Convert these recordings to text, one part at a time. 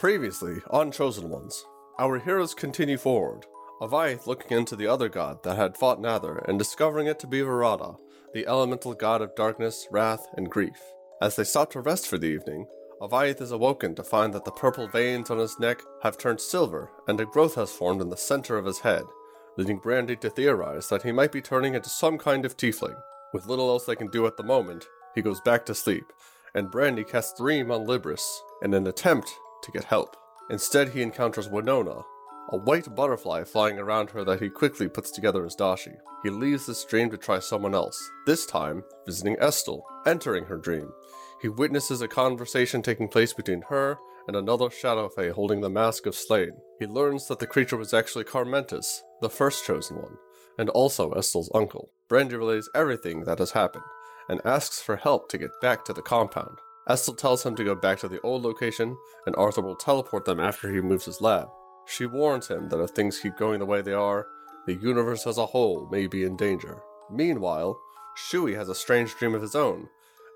Previously, on Chosen Ones, our heroes continue forward, Avayath looking into the other god that had fought Nather and discovering it to be Verada, the elemental god of darkness, wrath, and grief. As they stop to rest for the evening, Avayath is awoken to find that the purple veins on his neck have turned silver and a growth has formed in the center of his head, leading Brandy to theorize that he might be turning into some kind of tiefling. With little else they can do at the moment, he goes back to sleep, and Brandy casts Dream on Libris in an attempt to get help. Instead, he encounters Winona, a white butterfly flying around her that he quickly puts together as Dashi. He leaves this dream to try someone else, this time visiting Estel, entering her dream. He witnesses a conversation taking place between her and another Shadow Fae holding the Mask of Slain. He learns that the creature was actually Carmentis, the first chosen one, and also Estel's uncle. Brandy relays everything that has happened, and asks for help to get back to the compound. Estel tells him to go back to the old location, and Arthur will teleport them after he moves his lab. She warns him that if things keep going the way they are, the universe as a whole may be in danger. Meanwhile, Shui has a strange dream of his own,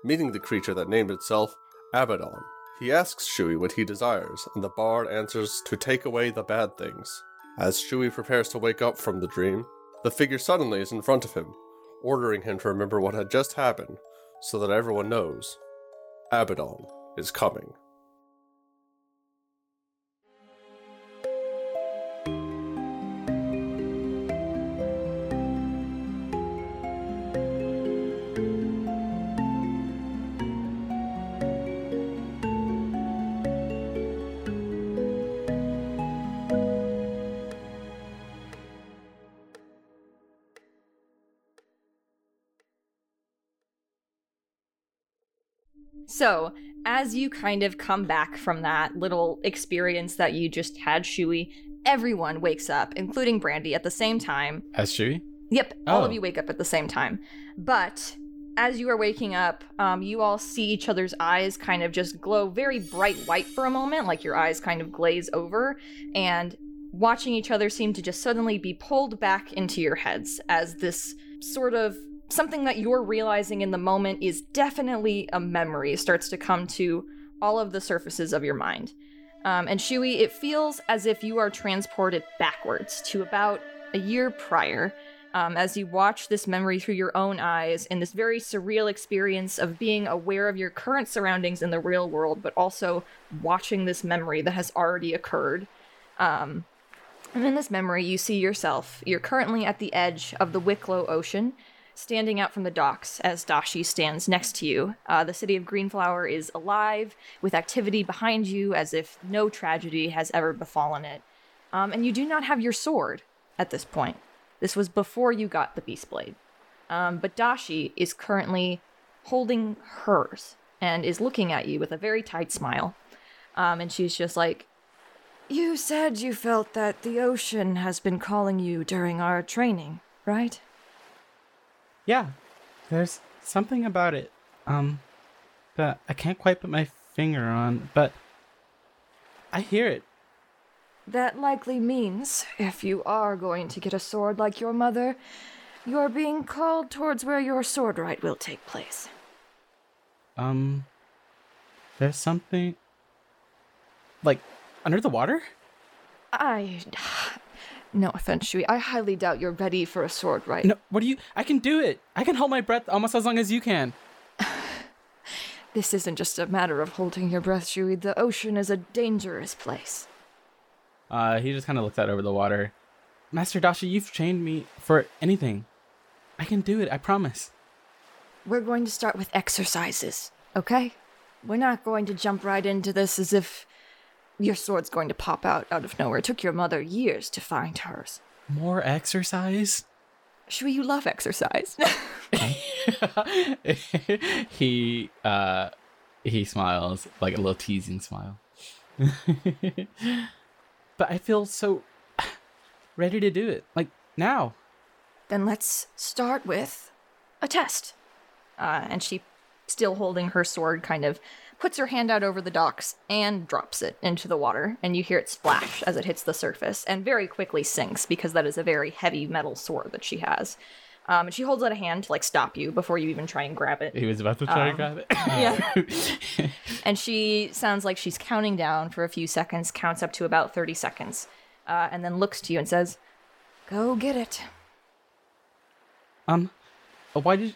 meeting the creature that named itself Abaddon. He asks Shui what he desires, and the bard answers to take away the bad things. As Shui prepares to wake up from the dream, the figure suddenly is in front of him, ordering him to remember what had just happened so that everyone knows Abaddon is coming. So, as you kind of come back from that little experience that you just had, Shui, everyone wakes up, including Brandy, at the same time. As Shui? Yep, all of Oh. you wake up at the same time. But as you are waking up, um, you all see each other's eyes kind of just glow very bright white for a moment, like your eyes kind of glaze over, and watching each other seem to just suddenly be pulled back into your heads as this sort of something that you're realizing in the moment is definitely a memory it starts to come to all of the surfaces of your mind. Um, and Shui, it feels as if you are transported backwards to about a year prior um, as you watch this memory through your own eyes in this very surreal experience of being aware of your current surroundings in the real world, but also watching this memory that has already occurred. Um, and in this memory, you see yourself. You're currently at the edge of the Wicklow Ocean, standing out from the docks as Dashi stands next to you. Uh, the city of Greenflower is alive, with activity behind you as if no tragedy has ever befallen it. Um, and you do not have your sword at this point. This was before you got the Beast Blade. Um, but Dashi is currently holding hers and is looking at you with a very tight smile. Um, and she's just like, You said you felt that the ocean has been calling you during our training, right? Yeah. There's something about it. Um that I can't quite put my finger on, but I hear it. That likely means if you are going to get a sword like your mother, you're being called towards where your sword right will take place. Um there's something like under the water? I. No offense, Shui. I highly doubt you're ready for a sword rite. No, what do you I can do it. I can hold my breath almost as long as you can. This isn't just a matter of holding your breath, Shui. The ocean is a dangerous place. Uh he just kind of looks out over the water. Master Dashi, you've trained me for anything. I can do it, I promise. We're going to start with exercises, okay? We're not going to jump right into this as if your sword's going to pop out out of nowhere. It took your mother years to find hers. More exercise? Shui, you love exercise. he uh he smiles like a little teasing smile but i feel so ready to do it like now then let's start with a test. Uh, and she, still holding her sword, kind of puts her hand out over the docks and drops it into the water. And you hear it splash as it hits the surface and very quickly sinks because that is a very heavy metal sword that she has. Um, and she holds out a hand to like stop you before you even try and grab it. He was about to try Um, to grab it. yeah. And she sounds like she's counting down for a few seconds, counts up to about 30 seconds, uh, and then looks to you and says, Go get it. um, uh, why did?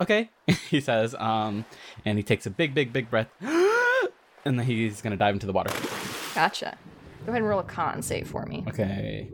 Okay, he says. Um, and he takes a big, big, big breath, and then he's gonna dive into the water. Gotcha. Go ahead and roll a con save for me. Okay,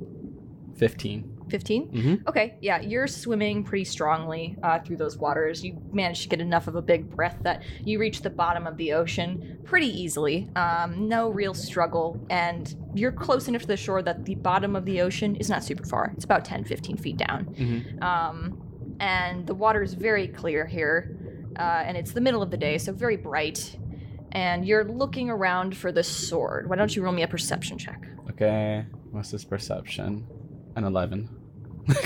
fifteen. 15? Mhm. Okay, yeah, you're swimming pretty strongly uh, through those waters. You manage to get enough of a big breath that you reach the bottom of the ocean pretty easily. Um, no real struggle, and you're close enough to the shore that the bottom of the ocean is not super far. It's about 10, 15 feet down. Mhm. Um, and the water is very clear here, uh, and it's the middle of the day, so very bright. And you're looking around for the sword. Why don't you roll me a perception check? Okay, what's this perception? An eleven.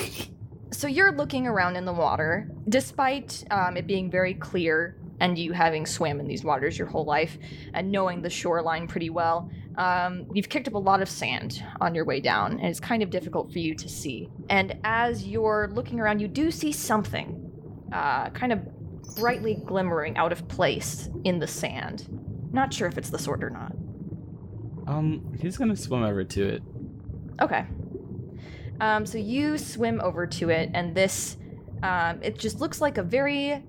So you're looking around in the water, despite um, it being very clear and you having swam in these waters your whole life and knowing the shoreline pretty well. Um, you've kicked up a lot of sand on your way down, and it's kind of difficult for you to see. And as you're looking around, you do see something uh, kind of brightly glimmering out of place in the sand. Not sure if it's the sword or not. Um, he's gonna swim over to it. Okay. Um, so you swim over to it, and this, um, it just looks like a very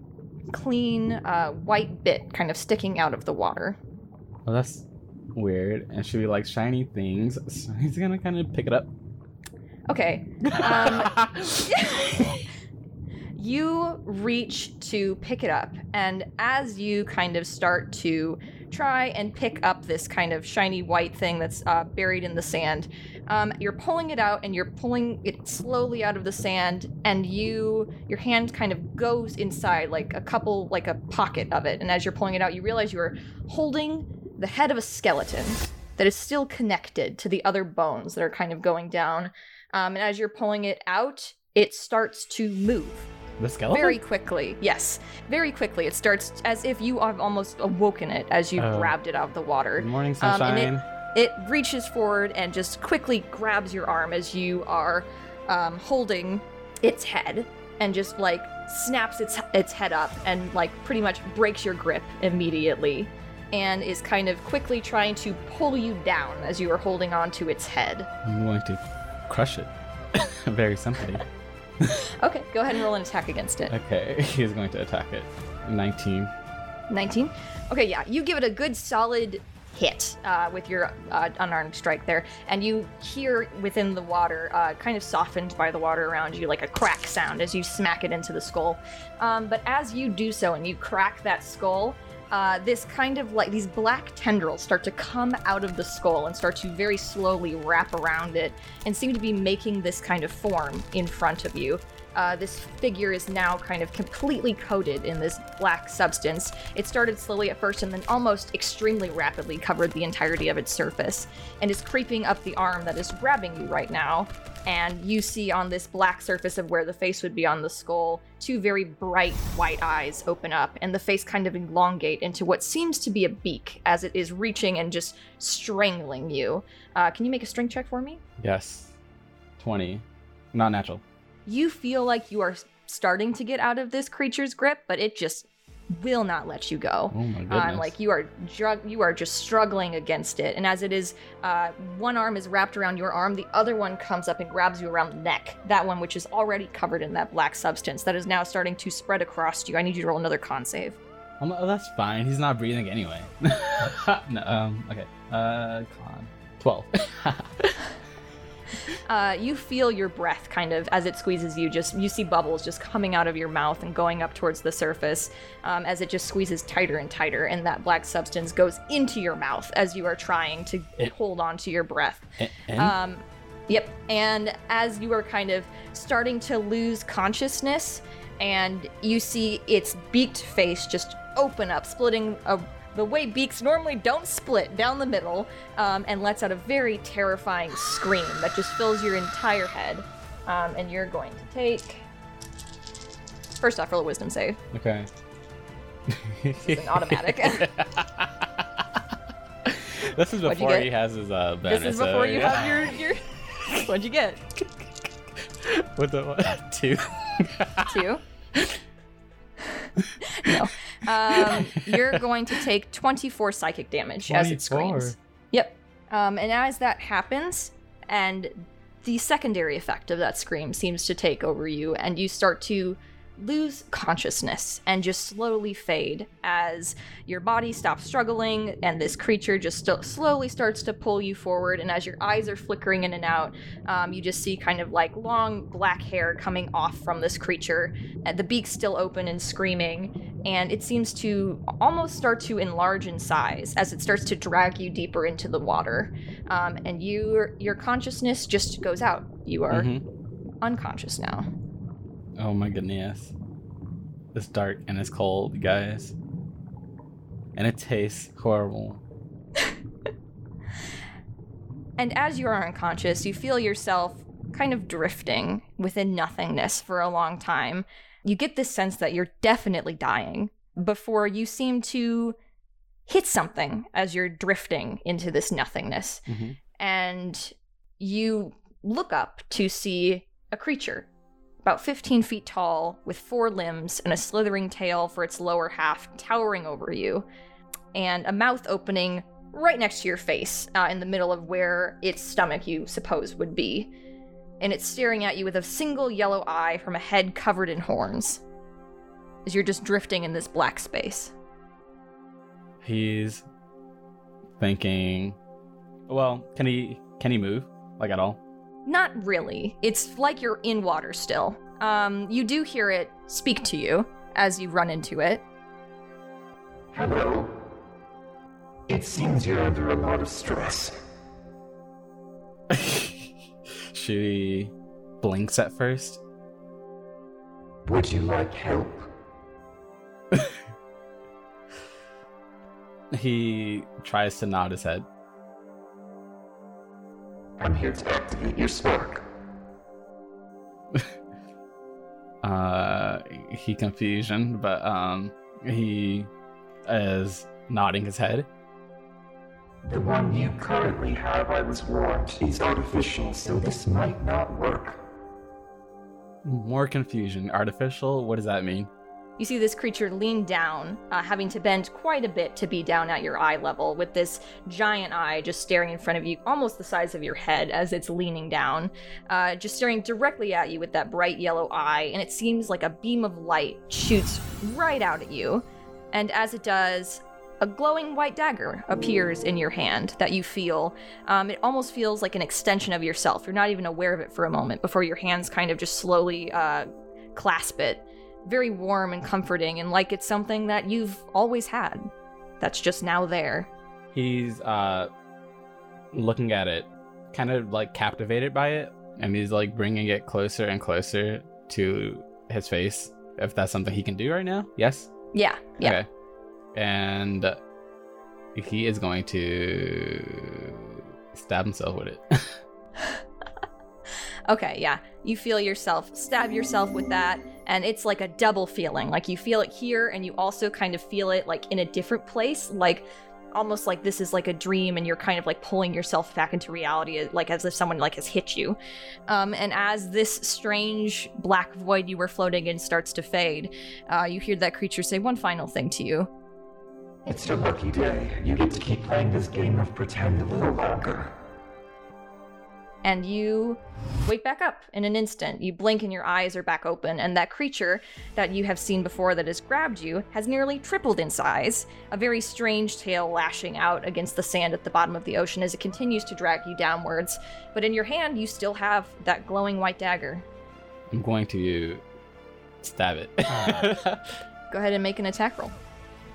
clean uh, white bit kind of sticking out of the water. Well, that's weird. And she likes shiny things, so he's gonna kind of pick it up. Okay. Um, you reach to pick it up, and as you kind of start to try and pick up this kind of shiny white thing that's uh, buried in the sand, um, you're pulling it out and you're pulling it slowly out of the sand, and you your hand kind of goes inside like a couple like a pocket of it, and as you're pulling it out, you realize you're holding the head of a skeleton that is still connected to the other bones that are kind of going down. Um, and as you're pulling it out, it starts to move the skeleton. very quickly. Yes, very quickly. It starts as if you have almost awoken it as you Oh. grabbed it out of the water. Good morning, Um, and it- sunshine. It reaches forward and just quickly grabs your arm as you are um, holding its head and just like snaps its its head up and like pretty much breaks your grip immediately and is kind of quickly trying to pull you down as you are holding on to its head. I'm going to crush it. very simply. Okay, go ahead and roll an attack against it. Okay, he's going to attack it. 19. 19. Okay, yeah, you give it a good solid hit uh, with your uh, unarmed strike there, and you hear within the water, uh, kind of softened by the water around you, like a crack sound as you smack it into the skull. Um, but as you do so and you crack that skull, uh, this kind of like these black tendrils start to come out of the skull and start to very slowly wrap around it and seem to be making this kind of form in front of you. Uh, this figure is now kind of completely coated in this black substance. It started slowly at first and then almost extremely rapidly covered the entirety of its surface and is creeping up the arm that is grabbing you right now. And you see on this black surface of where the face would be on the skull, two very bright white eyes open up, and the face kind of elongate into what seems to be a beak as it is reaching and just strangling you. Uh, can you make a strength check for me? Yes. 20. Not natural. you feel like you are starting to get out of this creature's grip, but it just will not let you go. Oh my goodness. Um, like you are drug, you are just struggling against it, and as it is, uh, one arm is wrapped around your arm, the other one comes up and grabs you around the neck. That one, which is already covered in that black substance, that is now starting to spread across you. I need you to roll another con save. Um, oh, that's fine. He's not breathing anyway. no, um, okay. Uh, con. 12. Uh, you feel your breath kind of as it squeezes you. Just you see bubbles just coming out of your mouth and going up towards the surface um, as it just squeezes tighter and tighter, and that black substance goes into your mouth as you are trying to It- hold on to your breath. And? Um, yep. And as you are kind of starting to lose consciousness, and you see its beaked face just open up, splitting a, the way beaks normally don't split down the middle, um, and lets out a very terrifying scream that just fills your entire head. Um, and you're going to take. First off, roll a wisdom save. okay. It's an automatic. this is before he has his uh, bonus. this is so, before you yeah. have your, your. What'd you get? With the what? two. Two. no. Um, you're going to take 24 psychic damage as it screams. Yep. Um, and as that happens, and the secondary effect of that scream seems to take over you, and you start to lose consciousness and just slowly fade as your body stops struggling and this creature just st- slowly starts to pull you forward. And as your eyes are flickering in and out um, you just see kind of like long black hair coming off from this creature. And the beak's still open and screaming. And it seems to almost start to enlarge in size as it starts to drag you deeper into the water. Um, and you your consciousness just goes out. You are Mhm. unconscious now Oh my goodness. It's dark and it's cold, guys. And it tastes horrible. And as you are unconscious, you feel yourself kind of drifting within nothingness for a long time. You get this sense that you're definitely dying before you seem to hit something as you're drifting into this nothingness. Mhm. And you look up to see a creature about 15 feet tall with four limbs and a slithering tail for its lower half towering over you and a mouth opening right next to your face, uh, in the middle of where its stomach you suppose would be. And it's staring at you with a single yellow eye from a head covered in horns. As you're just drifting in this black space. He's thinking well, can he can he move? Like at all? Not really. It's like you're in water still. Um, you do hear it speak to you as you run into it. Hello. It seems you're under a lot of stress. she blinks at first. Would you like help? He tries to nod his head. I'm here to activate your spark. Uh he confusion, but um he is nodding his head. The one you currently have, I was warned, is artificial, so this might not work. More confusion. Artificial? What does that mean? You see this creature lean down, uh, having to bend quite a bit to be down at your eye level, with this giant eye just staring in front of you, almost the size of your head as it's leaning down, uh, just staring directly at you with that bright yellow eye, and it seems like a beam of light shoots right out at you. And as it does, a glowing white dagger appears in your hand that you feel. Um, it almost feels like an extension of yourself. You're not even aware of it for a moment before your hands kind of just slowly uh, clasp it very warm and comforting and like it's something that you've always had that's just now there He's uh looking at it, kind of like captivated by it, and he's like bringing it closer and closer to his face. If that's something he can do right now, yes. yeah yeah Okay. And he is going to stab himself with it. okay yeah you feel yourself stab yourself with that and it's like a double feeling like you feel it here and you also kind of feel it like in a different place like almost like this is like a dream and you're kind of like pulling yourself back into reality like as if someone like has hit you um, and as this strange black void you were floating in starts to fade uh, you hear that creature say one final thing to you It's your lucky day. You get to keep playing this game of pretend a little longer. And you wake back up in an instant. You blink and your eyes are back open, and that creature that you have seen before that has grabbed you has nearly tripled in size, a very strange tail lashing out against the sand at the bottom of the ocean as it continues to drag you downwards. But in your hand, you still have that glowing white dagger. I'm going to stab it. Go ahead and make an attack roll.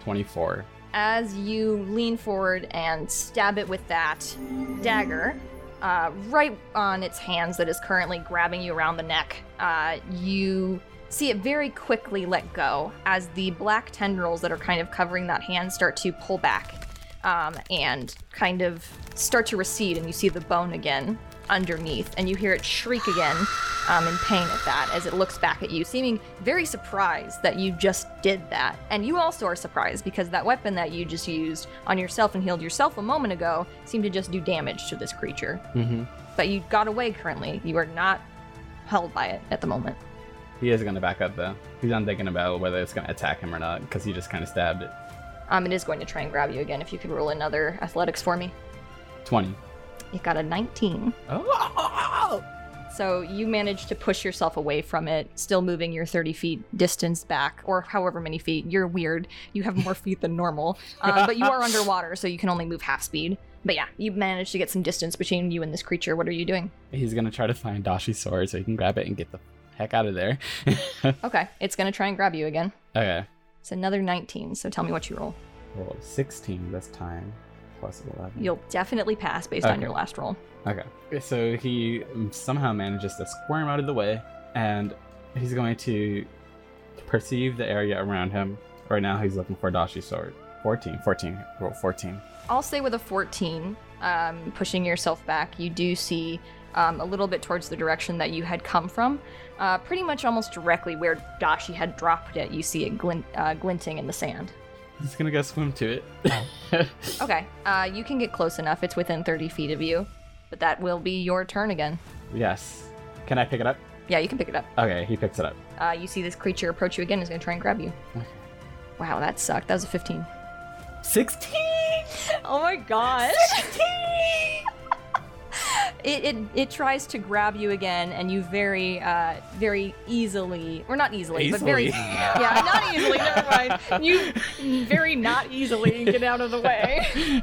24. as you lean forward and stab it with that dagger, uh, right on its hands that is currently grabbing you around the neck, uh, you see it very quickly let go as the black tendrils that are kind of covering that hand start to pull back um, and kind of start to recede, and you see the bone again underneath, and you hear it shriek again um, in pain at that as it looks back at you, seeming very surprised that you just did that. And you also are surprised because that weapon that you just used on yourself and healed yourself a moment ago seemed to just do damage to this creature. Mm-hmm. But you got away currently. You are not held by it at the moment. He is going to back up though. He's not thinking about whether it's going to attack him or not because he just kind of stabbed it. Um, it is going to try and grab you again if you could roll another athletics for me. 20. It got a 19. Oh! So you manage to push yourself away from it, still moving your 30 feet distance back, or however many feet. You're weird. You have more feet than normal. Um, but you are underwater, so you can only move half speed. But yeah, you managed to get some distance between you and this creature. What are you doing? He's going to try to find Dashi's sword so he can grab it and get the heck out of there. okay, it's going to try and grab you again. Okay. It's another 19, so tell me what you roll. Roll 16 this time plus 11. You'll definitely pass based on your last roll. Okay. So he somehow manages to squirm out of the way, and he's going to perceive the area around him. Right now, he's looking for Dashi's sword. 14. 14. Roll 14. I'll say with a 14, um, pushing yourself back, you do see um, a little bit towards the direction that you had come from. Uh, pretty much almost directly where Dashi had dropped it, you see it glint, uh, glinting in the sand. He's gonna go swim to it. Okay, uh, you can get close enough. It's within 30 feet of you, but that will be your turn again. yes. Can I pick it up? Yeah, you can pick it up. Okay, he picks it up. Uh, you see this creature approach you again. Is going to try and grab you. Okay. Wow, that sucked. That was a 15. 16! Oh my gosh. It, it it tries to grab you again, and you very uh very easily, or not easily, but very Easily. yeah, not easily. Never mind. You very not easily get out of the way.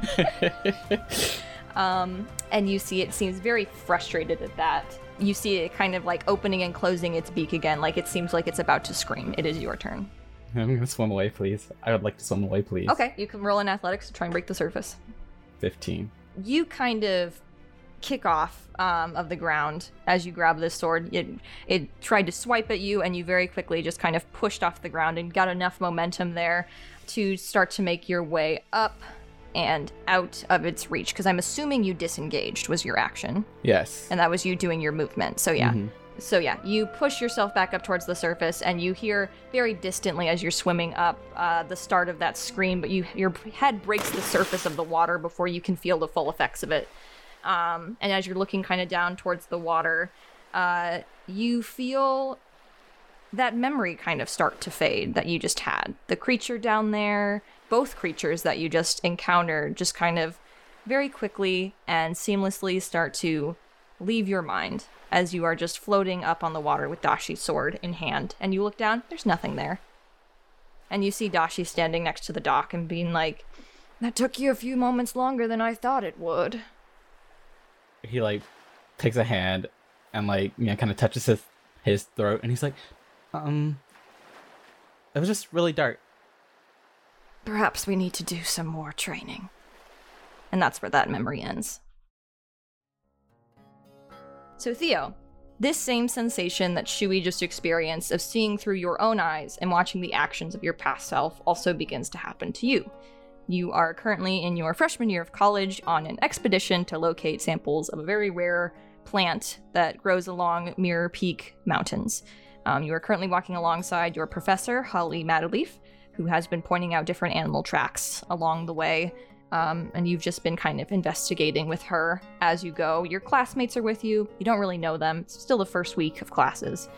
Um, and you see it seems very frustrated at that. You see it kind of like opening and closing its beak again, like it seems like it's about to scream. It is your turn. I'm gonna swim away, please. I would like to swim away, please. Okay, you can roll in athletics to try and break the surface. 15. you kind of kick off um, of the ground as you grab this sword. It it tried to swipe at you, and you very quickly just kind of pushed off the ground and got enough momentum there to start to make your way up and out of its reach. Because I'm assuming you disengaged was your action, Yes. and that was you doing your movement. So yeah. Mhm. So yeah, you push yourself back up towards the surface, and you hear very distantly as you're swimming up uh, the start of that scream. But you your head breaks the surface of the water before you can feel the full effects of it. Um, and as you're looking kind of down towards the water, uh, you feel that memory kind of start to fade that you just had. The creature down there, both creatures that you just encountered, just kind of very quickly and seamlessly start to leave your mind as you are just floating up on the water with Dashi's sword in hand. And you look down, there's nothing there. And you see Dashi standing next to the dock and being like, That took you a few moments longer than I thought it would. He like takes a hand and like you know kind of touches his his throat and he's like, um, it was just really dark. Perhaps we need to do some more training. And that's where that memory ends. So, Theo, this same sensation that Shui just experienced of seeing through your own eyes and watching the actions of your past self also begins to happen to you. You are currently in your freshman year of college on an expedition to locate samples of a very rare plant that grows along Mirror Peak Mountains. Um, you are currently walking alongside your professor, Holly Madaleaf, who has been pointing out different animal tracks along the way. Um, and you've just been kind of investigating with her as you go. Your classmates are with you. You don't really know them. It's still the first week of classes.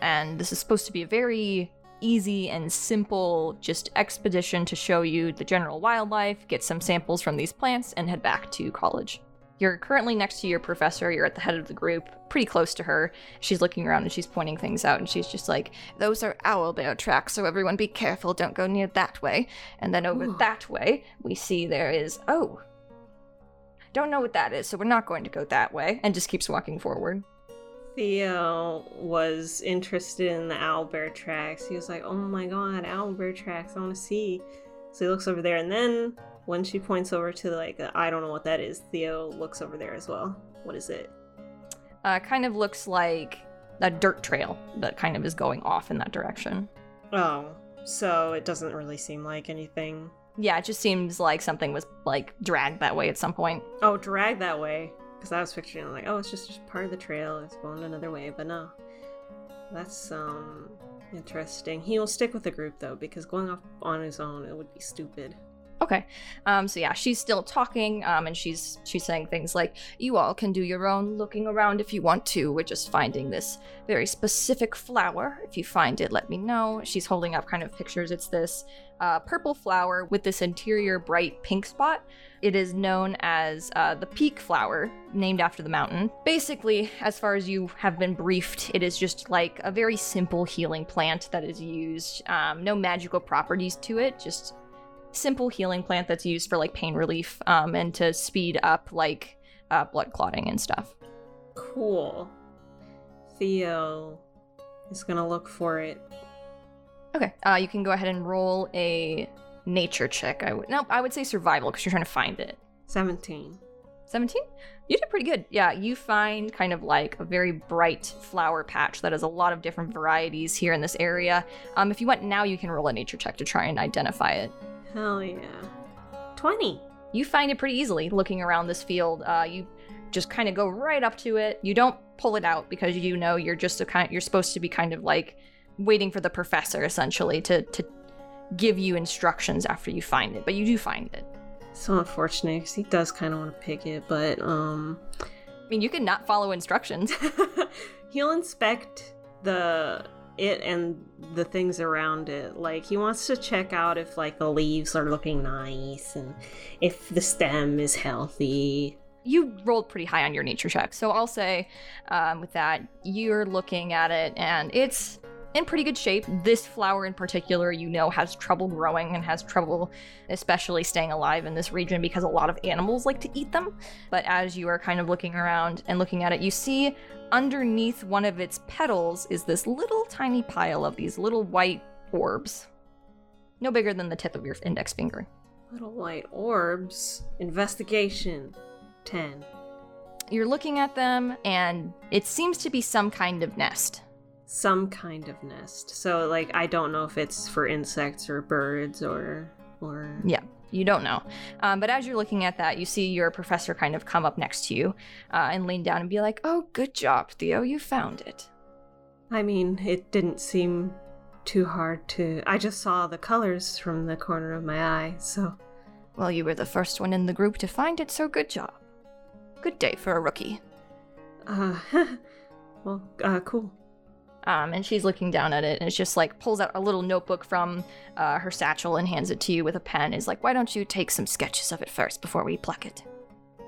And this is supposed to be a very easy and simple just expedition to show you the general wildlife, get some samples from these plants, and head back to college. You're currently next to your professor, you're at the head of the group, pretty close to her. She's looking around and she's pointing things out, and she's just like, Those are owlbear tracks, so everyone be careful, don't go near that way. And then over that way, we see there is, oh, don't know what that is, so we're not going to go that way, and just keeps walking forward. Theo was interested in the owlbear tracks. He was like, "Oh my god, owlbear tracks! I want to see." So he looks over there, and then when she points over to like, I don't know what that is. Theo looks over there as well. What is it? Uh, kind of looks like a dirt trail that kind of is going off in that direction. Oh, so it doesn't really seem like anything. Yeah, it just seems like something was like dragged that way at some point. Oh, dragged that way. Because I was picturing like, oh, it's just, just part of the trail. It's going another way, but no. That's um interesting. He will stick with the group though, because going off on his own it would be stupid. Okay. Um, so yeah, she's still talking, um, and she's she's saying things like, "You all can do your own looking around if you want to. We're just finding this very specific flower. If you find it, let me know." She's holding up kind of pictures. It's this uh, purple flower with this interior bright pink spot. It is known as uh, the peak flower, named after the mountain. Basically, as far as you have been briefed, it is just like a very simple healing plant that is used. Um, no magical properties to it, just simple healing plant that's used for like pain relief um, and to speed up like uh, blood clotting and stuff. Cool. Theo is gonna look for it. Okay, uh, you can go ahead and roll a nature check. I would no, I would say survival because you're trying to find it. 17. 17? You did pretty good. Yeah, you find kind of like a very bright flower patch that has a lot of different varieties here in this area. Um, if you want now, you can roll a nature check to try and identify it. Hell yeah. 20. You find it pretty easily looking around this field. Uh, you just kind of go right up to it. You don't pull it out because you know you're just a kind. You're supposed to be kind of like waiting for the professor essentially to to give you instructions after you find it. But you do find it. So unfortunate because he does kind of want to pick it, but um, I mean, you can not follow instructions. he'll inspect the it and the things around it. Like he wants to check out if like the leaves are looking nice and if the stem is healthy. you rolled pretty high on your nature check. So I'll say, um, with that, you're looking at it and it's in pretty good shape. This flower in particular, you know, has trouble growing and has trouble, especially staying alive in this region because a lot of animals like to eat them. But as you are kind of looking around and looking at it, you see underneath one of its petals is this little tiny pile of these little white orbs. No bigger than the tip of your index finger. Little white orbs. Investigation. 10. You're looking at them, and it seems to be some kind of nest. Some kind of nest. So like I don't know if it's for insects or birds or or Yeah, you don't know. Um, but as you're looking at that, you see your professor kind of come up next to you uh, and lean down and be like, Oh, good job, Theo, you found it. I mean, it didn't seem too hard to I just saw the colors from the corner of my eye, so Well, you were the first one in the group to find it, so good job. Good day for a rookie. uh well, uh cool. Um, and she's looking down at it and it's just like pulls out a little notebook from uh, her satchel and hands it to you with a pen. Is like, why don't you take some sketches of it first before we pluck it?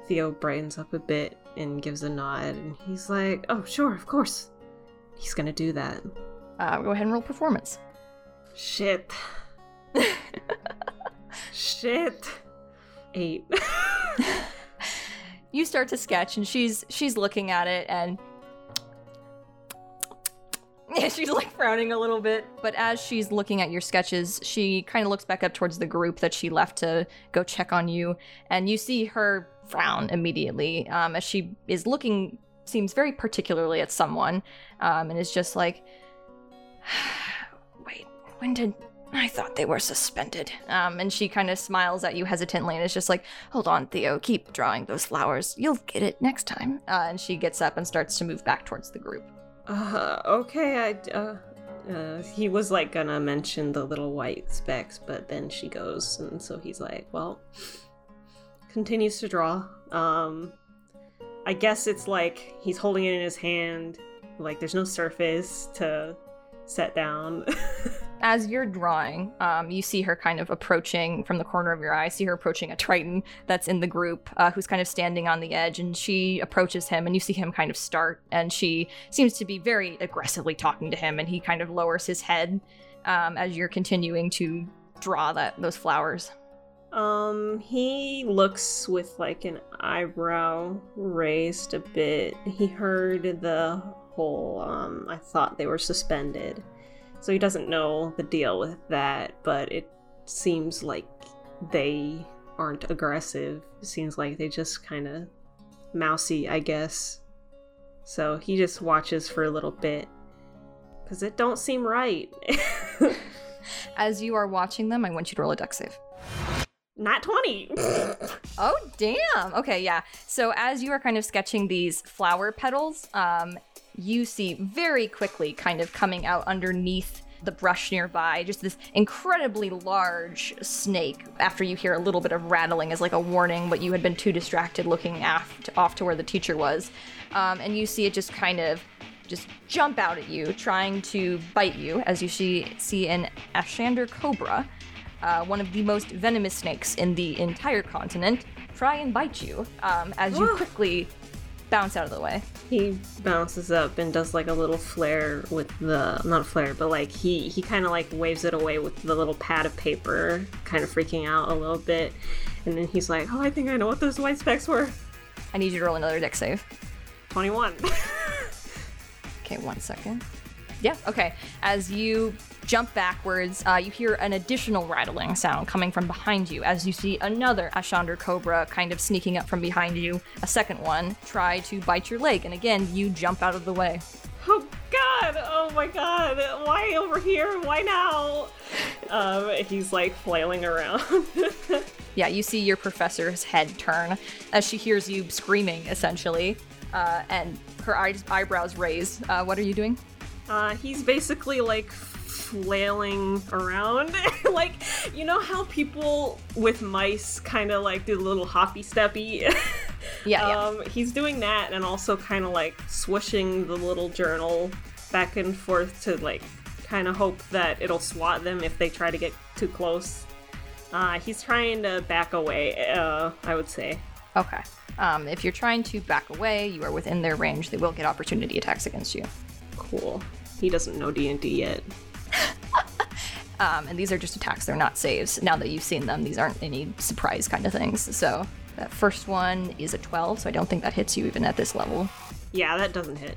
Theo brightens up a bit and gives a nod and he's like, "Oh, sure, of course." He's to do that. Uh, go ahead and roll performance. Shit. Shit. 8. you start to sketch and she's she's looking at it and yeah, she's like frowning a little bit. But as she's looking at your sketches, she kind of looks back up towards the group that she left to go check on you, and you see her frown immediately um, as she is looking, seems very particularly at someone, um, and is just like, "Wait, when did?" I thought they were suspended. Um, and she kind of smiles at you hesitantly and is just like, Hold on, Theo, keep drawing those flowers. You'll get it next time. Uh, and she gets up and starts to move back towards the group. Uh, okay, I, uh, uh, he was like gonna mention the little white specks, but then she goes, and so he's like, well, continues to draw. Um, I guess it's like he's holding it in his hand, like there's no surface to set down. As you're drawing, um, you see her kind of approaching from the corner of your eye. See her approaching a Triton that's in the group, uh, who's kind of standing on the edge, and she approaches him, and you see him kind of start, and she seems to be very aggressively talking to him, and he kind of lowers his head um, as you're continuing to draw that those flowers. Um, he looks with like an eyebrow raised a bit. He heard the whole, um, I thought they were suspended. So he doesn't know the deal with that, but it seems like they aren't aggressive. It seems like they just kind of mousy, I guess. So he just watches for a little bit. Because it don't seem right. As you are watching them, I want you to roll a dex save. Not 20! Oh, damn. Okay, yeah. So as you are kind of sketching these flower petals, um, you see very quickly kind of coming out underneath the brush nearby, just this incredibly large snake. After you hear a little bit of rattling as like a warning, but you had been too distracted looking aft, off to where the teacher was. Um, and you see it just kind of just jump out at you, trying to bite you, as you see, see an Ashander cobra, uh, one of the most venomous snakes in the entire continent, try and bite you um, as you quickly bounce out of the way. He bounces up and does like a little flare with the not flare, but like he he kind of like waves it away with the little pad of paper, kind of freaking out a little bit, and then he's like, "Oh, I think I know what those white specks were." I need you to roll another dex save. Twenty-one. Okay, one second. Yeah, okay. As you jump backwards, uh, you hear an additional rattling sound coming from behind you as you see another Ashander Cobra kind of sneaking up from behind you. A second one try to bite your leg, and again, you jump out of the way. oh God! Oh my God! Why over here? Why now? Um, he's like flailing around. Yeah, you see your professor's head turn as she hears you screaming, essentially, uh, and her eyes, eyebrows raise. Uh, what are you doing? Uh, he's basically like flailing around. like, you know how people with mice kind of like do the little hoppy steppy? Yeah, yeah. um, he's doing that and also kind of like swishing the little journal back and forth to like kind of hope that it'll swat them if they try to get too close. Uh, he's trying to back away, uh, I would say. Okay. Um, if you're trying to back away, you are within their range. They will get opportunity attacks against you. Cool. He doesn't know D&D yet. Um, and these are just attacks, they're not saves. Now that you've seen them, these aren't any surprise kind of things. So that first one is a 12, so I don't think that hits you even at this level. Yeah, that doesn't hit.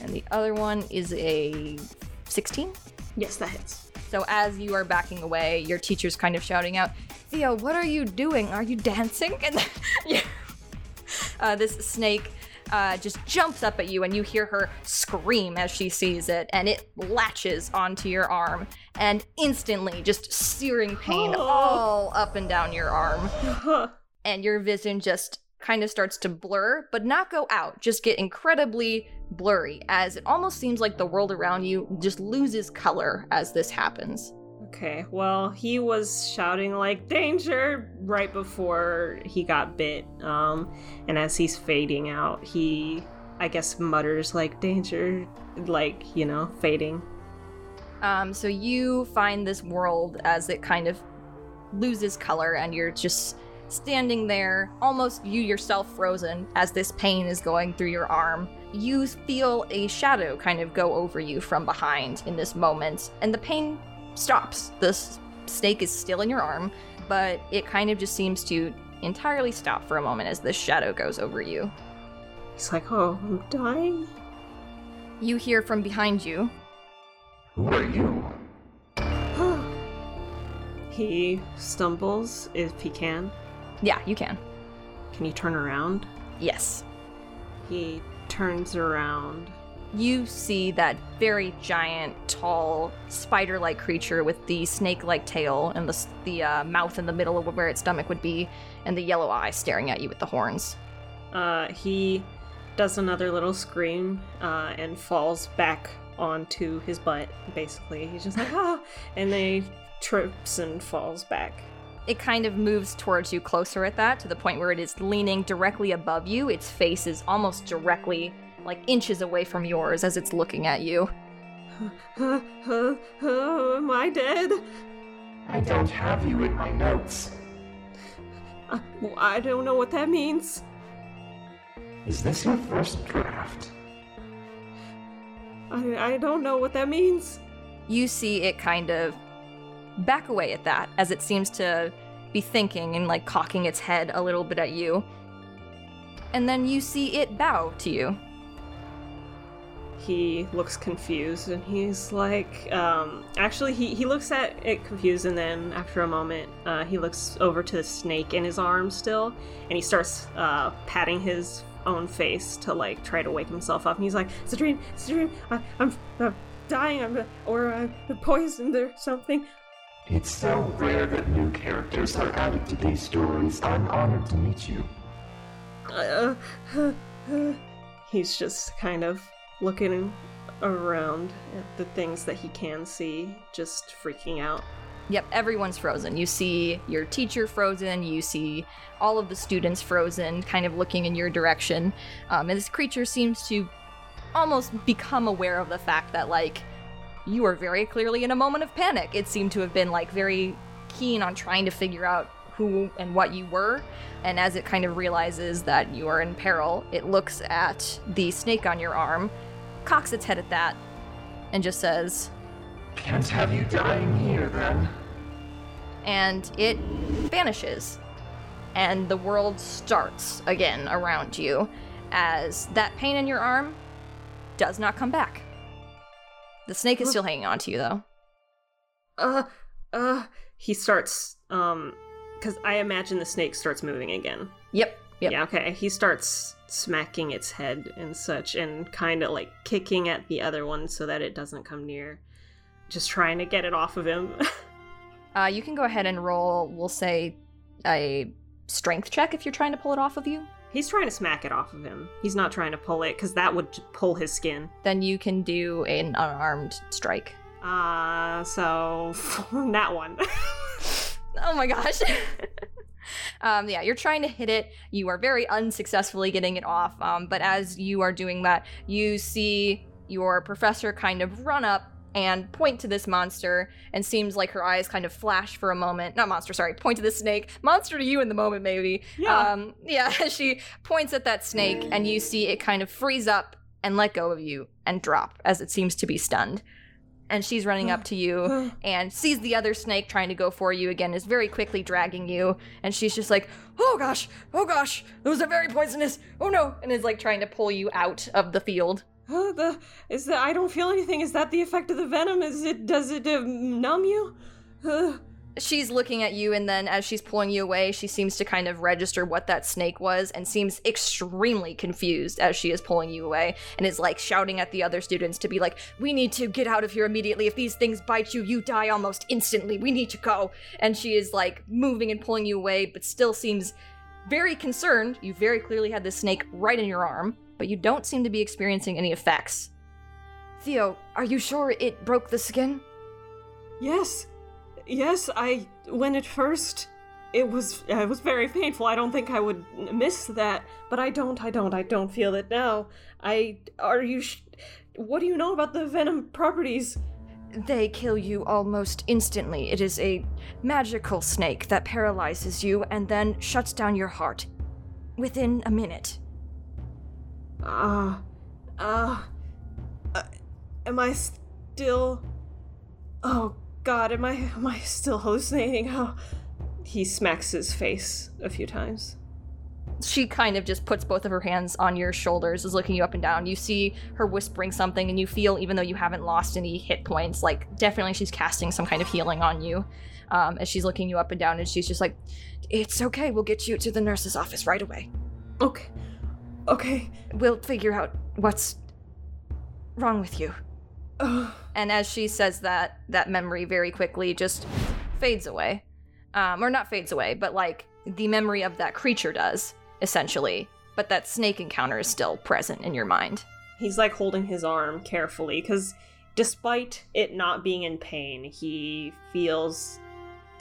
And the other one is a 16. Yes, that hits. So as you are backing away, your teacher's kind of shouting out, Theo, what are you doing? Are you dancing? And yeah. uh, this snake uh, just jumps up at you, and you hear her scream as she sees it, and it latches onto your arm, and instantly just searing pain Oh. all up and down your arm. and your vision just kind of starts to blur, but not go out, just get incredibly blurry as it almost seems like the world around you just loses color as this happens. Okay, well, he was shouting like danger right before he got bit. Um, and as he's fading out, he, I guess, mutters like danger, like, you know, fading. Um, so you find this world as it kind of loses color, and you're just standing there, almost you yourself frozen, as this pain is going through your arm. You feel a shadow kind of go over you from behind in this moment, and the pain stops. This snake is still in your arm, but it kind of just seems to entirely stop for a moment as this shadow goes over you. He's like, oh, I'm dying. You hear from behind you, Who are you? he stumbles if he can. yeah, you can. Can you turn around? Yes. He turns around. You see that very giant, tall, spider-like creature with the snake-like tail and the the uh, mouth in the middle of where its stomach would be, and the yellow eye staring at you with the horns. Uh, he does another little scream uh, and falls back onto his butt, basically. He's just like, ah! And then he trips and falls back. It kind of moves towards you closer at that, to the point where it is leaning directly above you. Its face is almost directly, like inches away from yours as it's looking at you. Uh, uh, uh, am I dead? I don't have you in my notes. Uh, I don't know what that means. Is this your first draft? I, I don't know what that means. you see it kind of back away at that as it seems to be thinking and like cocking its head a little bit at you. And then you see it bow to you. He looks confused and he's like, um, actually, he, he looks at it confused and then after a moment, uh, he looks over to the snake in his arm still and he starts uh, patting his own face to like try to wake himself up. And he's like, It's a dream, it's a dream, I, I'm, I'm dying, I'm, or I'm poisoned or something. It's so rare that new characters are added to these stories. I'm honored to meet you. Uh, uh, uh. He's just kind of looking around at the things that he can see, just freaking out. Yep, everyone's frozen. You see your teacher frozen, you see all of the students frozen, kind of looking in your direction. Um, and this creature seems to almost become aware of the fact that, like, you are very clearly in a moment of panic. It seemed to have been, like, very keen on trying to figure out who and what you were. And as it kind of realizes that you are in peril, it looks at the snake on your arm, cocks its head at that, and just says, Can't have you dying here then. and it vanishes. And the world starts again around you as that pain in your arm does not come back. The snake is still hanging on to you, though. Uh, uh, he starts, um, because I imagine the snake starts moving again. Yep, yep. Yeah, okay. He starts smacking its head and such and kind of like kicking at the other one so that it doesn't come near. Just trying to get it off of him. Uh, you can go ahead and roll, we'll say, a strength check if you're trying to pull it off of you. He's trying to smack it off of him. He's not trying to pull it because that would pull his skin. Then you can do an unarmed strike. Uh, so that one. Oh my gosh. Um, yeah, you're trying to hit it. You are very unsuccessfully getting it off. Um, but as you are doing that, you see your professor kind of run up and point to this monster and seems like her eyes kind of flash for a moment not monster sorry point to the snake monster to you in the moment maybe Yeah. um yeah she points at that snake and you see it kind of freeze up and let go of you and drop as it seems to be stunned and she's running up to you and sees the other snake trying to go for you again is very quickly dragging you and she's just like oh gosh oh gosh those are very poisonous oh no and is like trying to pull you out of the field Uh, the is that I don't feel anything. Is that the effect of the venom? Is it does it uh, numb you? Uh, she's looking at you and then as she's pulling you away she seems to kind of register what that snake was and seems extremely confused as she is pulling you away and is like shouting at the other students to be like we need to get out of here immediately. If these things bite you you die almost instantly. We need to go. And she is like moving and pulling you away but still seems very concerned. You very clearly had this snake right in your arm but you don't seem to be experiencing any effects. Theo are you sure it broke the skin? Yes, yes. I when it first, it was uh, it was very painful. I don't think I would miss that, but I don't. I don't. I don't feel it now. I are you? Sh- what do you know about the venom properties? They kill you almost instantly. It is a magical snake that paralyzes you and then shuts down your heart within a minute. Ah, ah. uh, am I still? Oh God, am I am I still hallucinating? How? He smacks his face a few times. She kind of just puts both of her hands on your shoulders, is looking you up and down. You see her whispering something, and you feel, even though you haven't lost any hit points, like definitely she's casting some kind of healing on you. Um, as she's looking you up and down, and she's just like, It's okay, we'll get you to the nurse's office right away. Okay, okay. We'll figure out what's wrong with you. And as she says that, that memory very quickly just fades away. Um, or not fades away, but like the memory of that creature does, essentially. But that snake encounter is still present in your mind. He's like holding his arm carefully because despite it not being in pain, he feels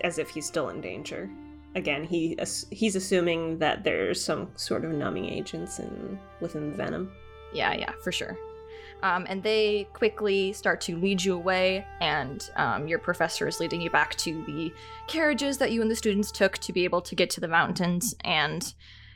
as if he's still in danger. Again, he he's assuming that there's some sort of numbing agents in within the venom. Yeah, yeah, for sure. Um, and they quickly start to lead you away, and um, your professor is leading you back to the carriages that you and the students took to be able to get to the mountains, and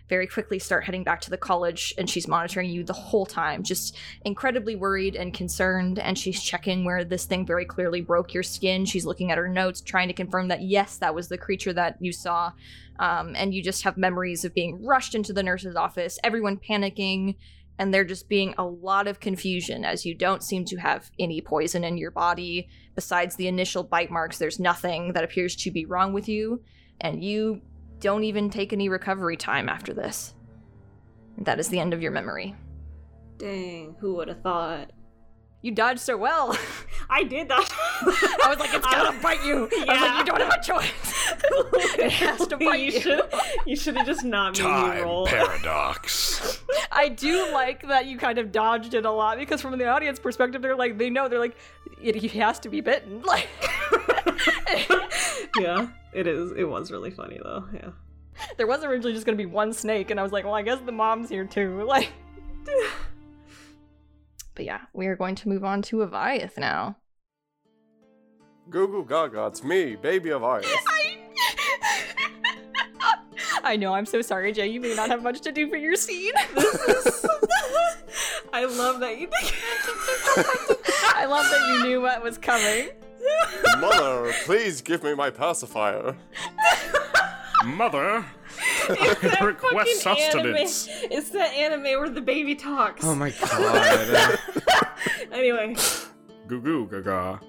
very quickly start heading back to the college. And she's monitoring you the whole time, just incredibly worried and concerned. And she's checking where this thing very clearly broke your skin. She's looking at her notes, trying to confirm that yes, that was the creature that you saw. Um, and you just have memories of being rushed into the nurse's office, everyone panicking, and there just being a lot of confusion as you don't seem to have any poison in your body. Besides the initial bite marks, there's nothing that appears to be wrong with you, and you don't even take any recovery time after this. That is the end of your memory. Dang, who would have thought? You dodged so well. I did that. I was like, it's gonna bite you. I was like, Yeah. you don't have a choice. it has to bite you. should, you should have just not made me Time roll. paradox. I I do like that you kind of dodged it a lot because from the audience perspective, they're like, they know, they're like, it, he has to be bitten. Like, yeah, it is. It was really funny though. Yeah. there was originally just gonna be one snake, and I was like, well, I guess the mom's here too. Like, but yeah, we are going to move on to Avayath now. Goo goo gaga, it's me, baby of ice. I... I know, I'm so sorry, Jay. You may not have much to do for your scene. I love that you think. I love that you knew what was coming. Mother, please give me my pacifier. Mother, It's that I request fucking sustenance. Anime. It's that anime where the baby talks. Oh my god. Anyway, Goo goo gaga.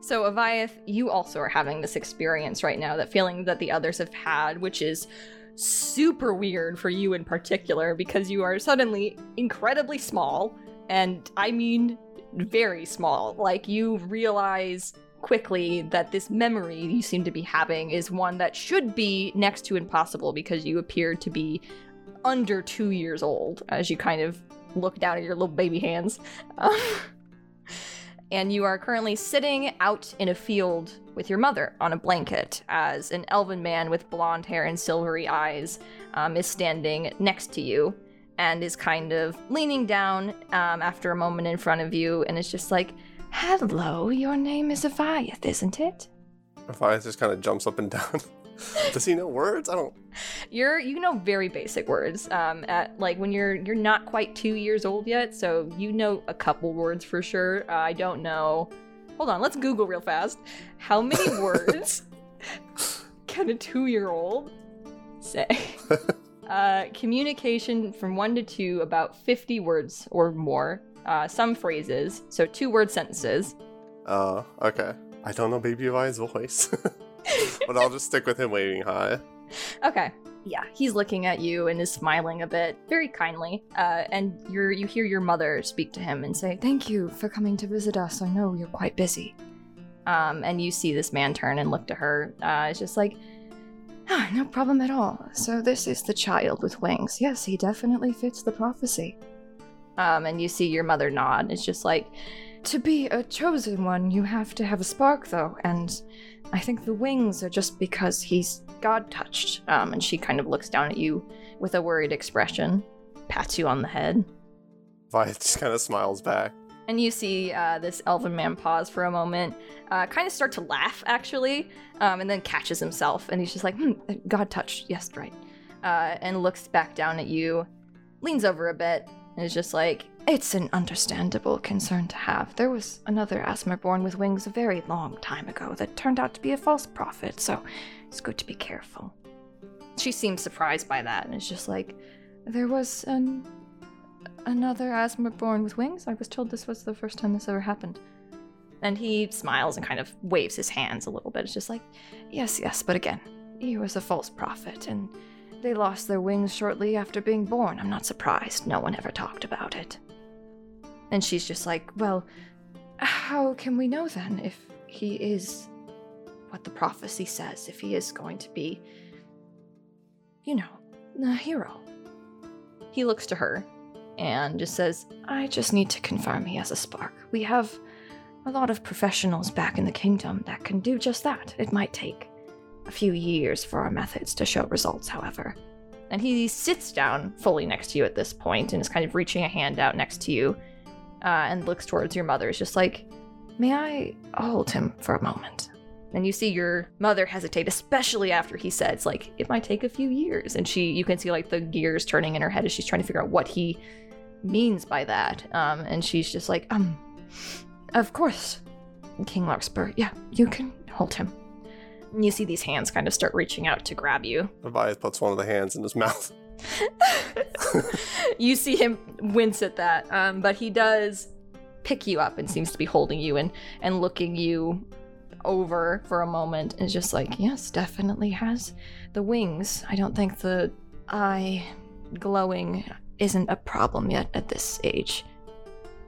So, Avayath, you also are having this experience right now, that feeling that the others have had, which is super weird for you in particular because you are suddenly incredibly small. And I mean, very small. Like, you realize quickly that this memory you seem to be having is one that should be next to impossible because you appear to be under two years old as you kind of look down at your little baby hands. Um, and you are currently sitting out in a field with your mother on a blanket as an elven man with blonde hair and silvery eyes um, is standing next to you and is kind of leaning down um, after a moment in front of you and it's just like, Hello, your name is Avayath, isn't it? Avayath just kind of jumps up and down. Does he know words? I don't. You're you know very basic words. Um, at like when you're you're not quite two years old yet, so you know a couple words for sure. Uh, I don't know. Hold on, let's Google real fast. How many words can a two-year-old say? uh, communication from one to two, about fifty words or more. Uh, some phrases, so two-word sentences. Uh, okay. I don't know Baby of voice. but I'll just stick with him waving high. Okay. Yeah, he's looking at you and is smiling a bit, very kindly. Uh, and you're you hear your mother speak to him and say, "Thank you for coming to visit us. I know you're quite busy." Um, and you see this man turn and look to her. Uh, it's just like, ah, no problem at all. So this is the child with wings. Yes, he definitely fits the prophecy. Um, and you see your mother nod. It's just like, to be a chosen one, you have to have a spark, though, and I think the wings are just because he's God touched. Um, and she kind of looks down at you with a worried expression, pats you on the head. Avayath just kind of smiles back. And you see uh, this elven man pause for a moment, uh, kind of start to laugh, actually, um, and then catches himself. And he's just like, hmm, God touched. Yes, right. Uh, and looks back down at you, leans over a bit, is just like, It's an understandable concern to have. There was another Asmer born with wings a very long time ago that turned out to be a false prophet, so it's good to be careful. She seems surprised by that and is just like, There was an another Asmer born with wings? I was told this was the first time this ever happened. And he smiles and kind of waves his hands a little bit. It's just like, yes, yes, but again, he was a false prophet, and they lost their wings shortly after being born. I'm not surprised. No one ever talked about it. And she's just like, well, how can we know then if he is what the prophecy says, if he is going to be, you know, a hero? He looks to her and just says, I just need to confirm he has a spark. We have a lot of professionals back in the kingdom that can do just that. It might take a few years for our methods to show results, however. And he sits down fully next to you at this point and is kind of reaching a hand out next to you uh, and looks towards your mother. Is just like, May I hold him for a moment? And you see your mother hesitate, especially after he says, like, it might take a few years. And she, you can see like the gears turning in her head as she's trying to figure out what he means by that. Um, and she's just like, um, of course, King Larkspur. Yeah, you can hold him. And you see these hands kind of start reaching out to grab you. Avayath puts one of the hands in his mouth. you see him wince at that, um, but he does pick you up and seems to be holding you and, and looking you over for a moment and is just like, yes, definitely has the wings. I don't think the eye glowing isn't a problem yet at this age.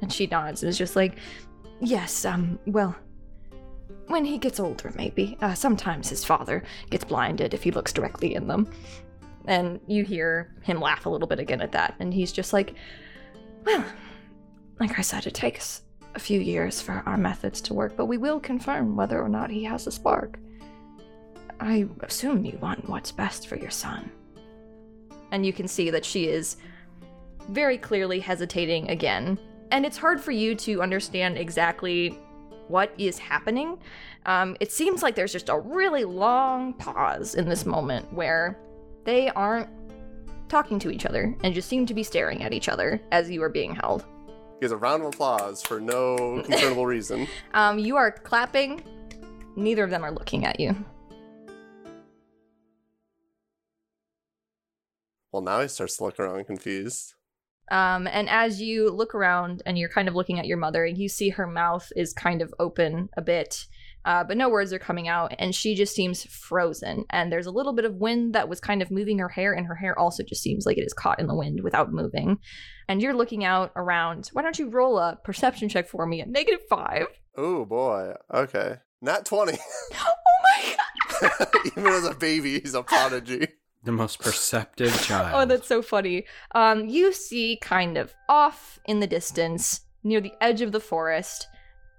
And she nods and is just like, yes, um, well, when he gets older, maybe. Uh, sometimes his father gets blinded if he looks directly in them. And you hear him laugh a little bit again at that. And he's just like, Well, like I said, it takes a few years for our methods to work, but we will confirm whether or not he has a spark. I assume you want what's best for your son. And you can see that she is very clearly hesitating again. And it's hard for you to understand exactly what is happening. Um, it seems like there's just a really long pause in this moment where they aren't talking to each other and just seem to be staring at each other as you are being held. Gives a round of applause for no concernable reason. Um, you are clapping. Neither of them are looking at you. Well, now he starts to look around confused. Um, and as you look around and you're kind of looking at your mother, you see her mouth is kind of open a bit, uh, but no words are coming out, and she just seems frozen. And there's a little bit of wind that was kind of moving her hair, and her hair also just seems like it is caught in the wind without moving. And you're looking out around. Why don't you roll a perception check for me at negative five? Oh boy. Okay. Not 20. Oh my god! Even as a baby, he's a prodigy. The most perceptive child. Oh, that's so funny. Um, you see kind of off in the distance, near the edge of the forest,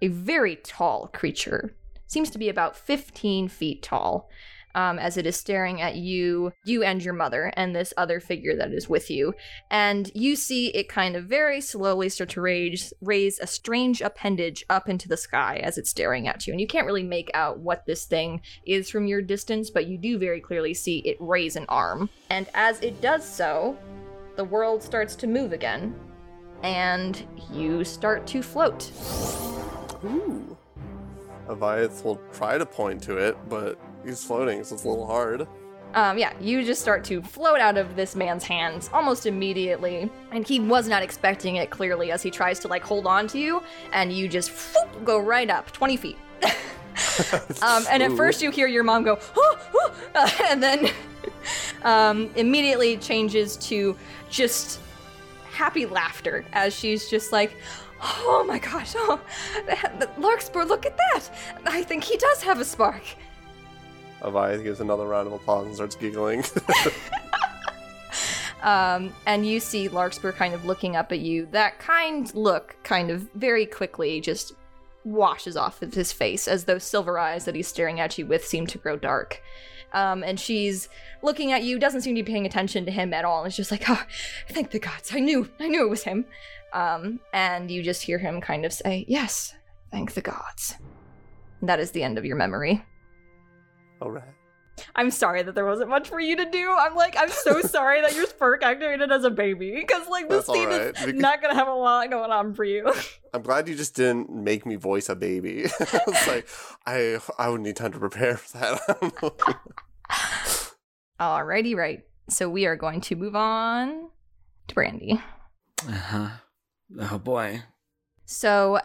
a very tall creature. Seems to be about 15 feet tall. Um, as it is staring at you, you and your mother, and this other figure that is with you. And you see it kind of very slowly start to raise, raise a strange appendage up into the sky as it's staring at you. And you can't really make out what this thing is from your distance, but you do very clearly see it raise an arm. And as it does so, the world starts to move again, and you start to float. Ooh. Avayath will try to point to it, but he's floating, so it's a little hard. Um, yeah, you just start to float out of this man's hands almost immediately, and he was not expecting it clearly as he tries to like hold on to you, and you just whoop, go right up 20 feet. um, and at first you hear your mom go, "Huh, huh," uh, and then um, immediately changes to just happy laughter as she's just like, "Oh my gosh! Oh, Larkspur, look at that! I think he does have a spark." Avayath gives another round of applause and starts giggling. Um, and you see Larkspur kind of looking up at you. That kind look kind of very quickly just washes off of his face as those silver eyes that he's staring at you with seem to grow dark. Um, and she's looking at you, doesn't seem to be paying attention to him at all. And it's just like, oh, thank the gods. I knew, I knew it was him. Um, and you just hear him kind of say, yes, thank the gods. And that is the end of your memory. All right. I'm sorry that there wasn't much for you to do. I'm like, I'm so sorry that your spark activated as a baby because like this That's scene right, is because- not gonna have a lot going on for you. I'm glad you just didn't make me voice a baby. it's like I I would need time to prepare for that. Alrighty, right. So we are going to move on to Brandy. Uh huh. Oh boy. So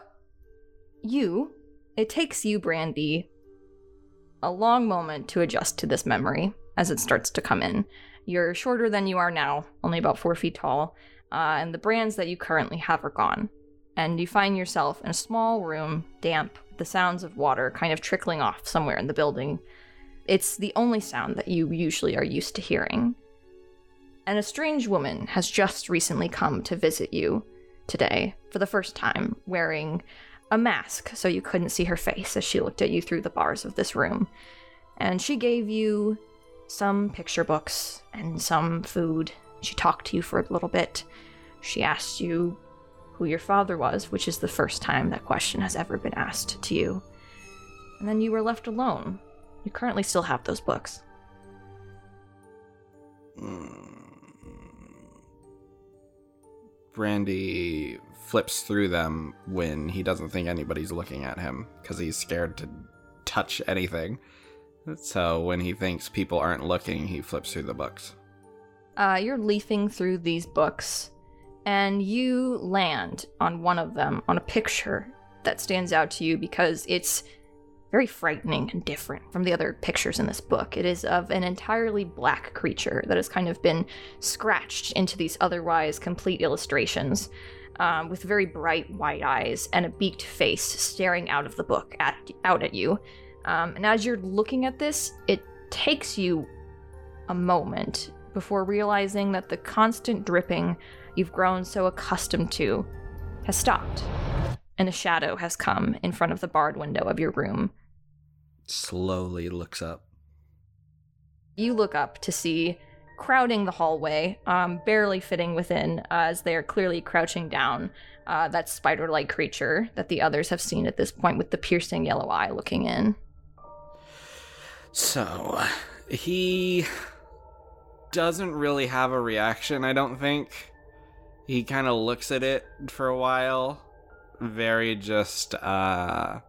you, it takes you, Brandy, a long moment to adjust to this memory as it starts to come in. You're shorter than you are now, only about four feet tall, uh, and the brands that you currently have are gone. And you find yourself in a small room, damp, the sounds of water kind of trickling off somewhere in the building. It's the only sound that you usually are used to hearing. And a strange woman has just recently come to visit you today for the first time, wearing a mask so you couldn't see her face as she looked at you through the bars of this room. And she gave you some picture books and some food. She talked to you for a little bit. She asked you who your father was, which is the first time that question has ever been asked to you. And then you were left alone. You currently still have those books. Hmm. Brandy flips through them when he doesn't think anybody's looking at him because he's scared to touch anything. So when he thinks people aren't looking, he flips through the books. Uh, you're leafing through these books, and you land on one of them, on a picture that stands out to you because it's very frightening and different from the other pictures in this book. It is of an entirely black creature that has kind of been scratched into these otherwise complete illustrations. Um, with very bright white eyes and a beaked face staring out of the book at out at you. Um, and as you're looking at this, it takes you a moment before realizing that the constant dripping you've grown so accustomed to has stopped, and a shadow has come in front of the barred window of your room. Slowly looks up. You look up to see crowding the hallway, um, barely fitting within, uh, as they are clearly crouching down. Uh, that spider-like creature that the others have seen at this point, with the piercing yellow eye looking in. So, he doesn't really have a reaction, I don't think. He kind of looks at it for a while, very just, uh,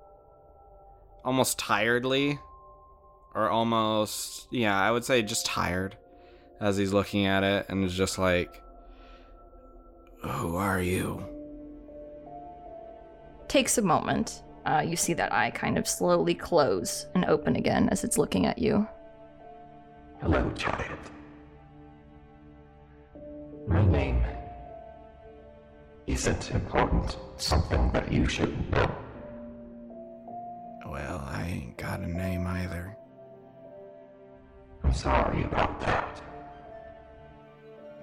almost tiredly. Or almost, yeah, I would say just tired as he's looking at it and is just like, Who are you? Takes a moment. Uh, you see that eye kind of slowly close and open again as it's looking at you. Hello, child. My name isn't important. Something that you should know. Well, I ain't got a name either. I'm sorry about that.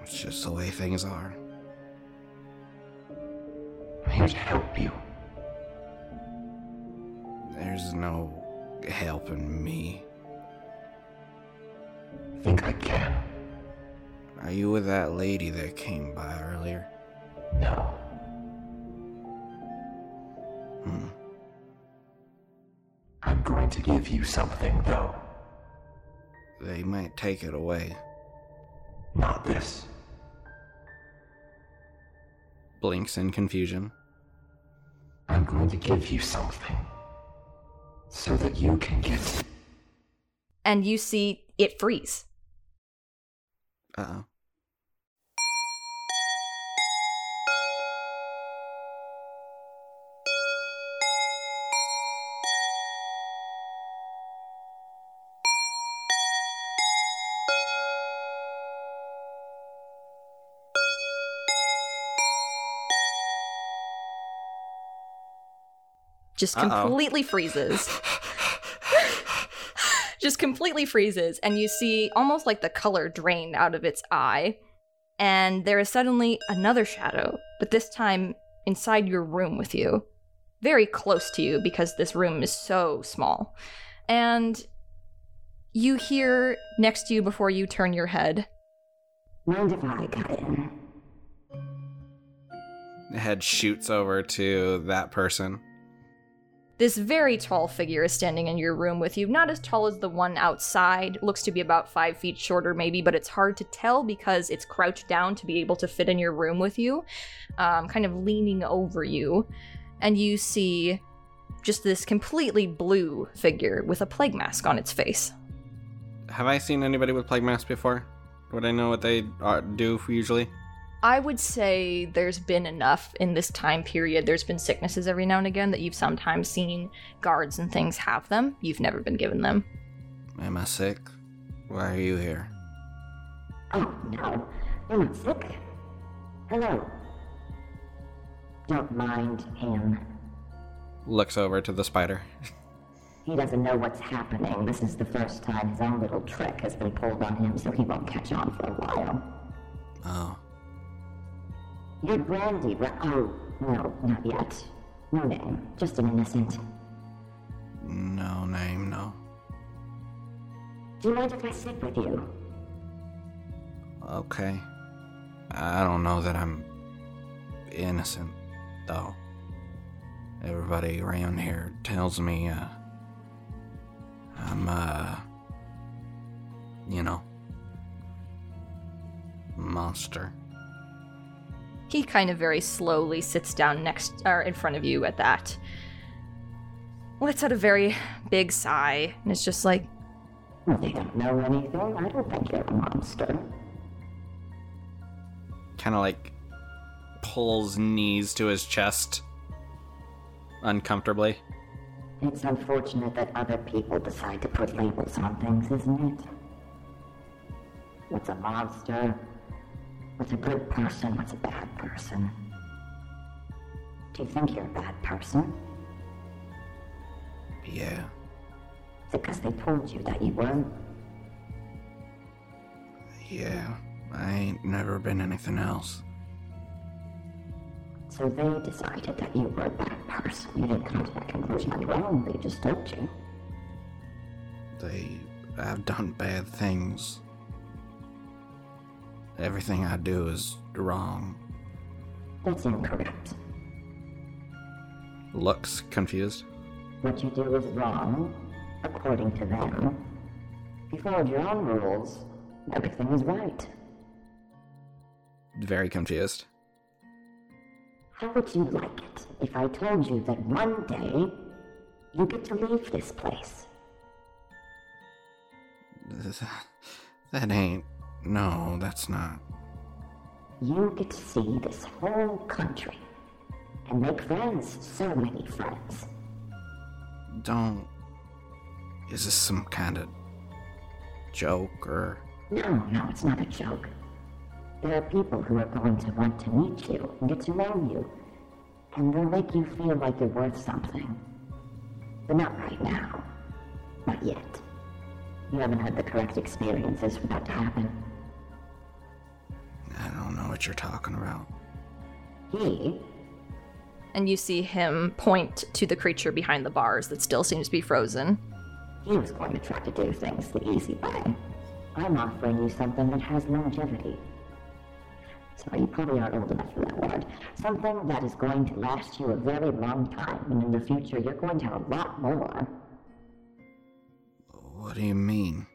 It's just the way things are. I'm here to help you. There's no helping me. I think I can? Are you with that lady that came by earlier? No. Hmm. I'm going to give you something, though. They might take it away. Not this. Blinks in confusion. I'm going to give you something. So that you can get. And you see it freeze. Uh oh. Just Uh-oh. completely freezes. just completely freezes, and you see almost like the color drained out of its eye. And there is suddenly another shadow, but this time inside your room with you. Very close to you because this room is so small. And you hear next to you before you turn your head. Mind if I cut in? The head shoots over to that person. This very tall figure is standing in your room with you. Not as tall as the one outside. Looks to be about five feet shorter, maybe, but it's hard to tell because it's crouched down to be able to fit in your room with you, um, kind of leaning over you. And you see just this completely blue figure with a plague mask on its face. Have I seen anybody with plague masks before? Would I know what they do usually? I would say there's been enough in this time period. There's been sicknesses every now and again that you've sometimes seen guards and things have them. You've never been given them. Am I sick? Why are you here? Oh, no. You're not sick. Hello. Don't mind him. Looks over to the spider. He doesn't know what's happening. This is the first time his own little trick has been pulled on him, so he won't catch on for a while. Oh. You're Brandy, right? Oh, no, not yet. No name. Just an innocent. No name, no. Do you mind if I sit with you? Okay. I don't know that I'm innocent, though. Everybody around here tells me, uh, I'm, uh, you know, monster. He kind of very slowly sits down next or in front of you at that. Lets out a very big sigh and it's just like, Well, they don't know anything. I don't think you're a monster. Kind of like pulls knees to his chest uncomfortably. It's unfortunate that other people decide to put labels on things, isn't it? What's a monster? What's a good person? What's a bad person? Do you think you're a bad person? Yeah. Is it because they told you that you weren't? Yeah, I ain't never been anything else. So they decided that you were a bad person. You didn't come to that conclusion on your own, they just told you. They have done bad things. Everything I do is wrong. That's incorrect. Looks confused. What you do is wrong, according to them. If you followed your own rules, everything is right. Very confused. How would you like it if I told you that one day you get to leave this place? That ain't. No, that's not. You get to see this whole country and make friends, so many friends. Don't. Is this some kind of joke or. No, no, it's not a joke. There are people who are going to want to meet you and get to know you, and they'll make you feel like you're worth something. But not right now. Not yet. You haven't had the correct experiences for that to happen. I don't know what you're talking about. He And you see him point to the creature behind the bars that still seems to be frozen. He was going to try to do things the easy way. I'm offering you something that has longevity. Sorry, you probably aren't old enough for that word. Something that is going to last you a very long time, and in the future you're going to have a lot more. What do you mean?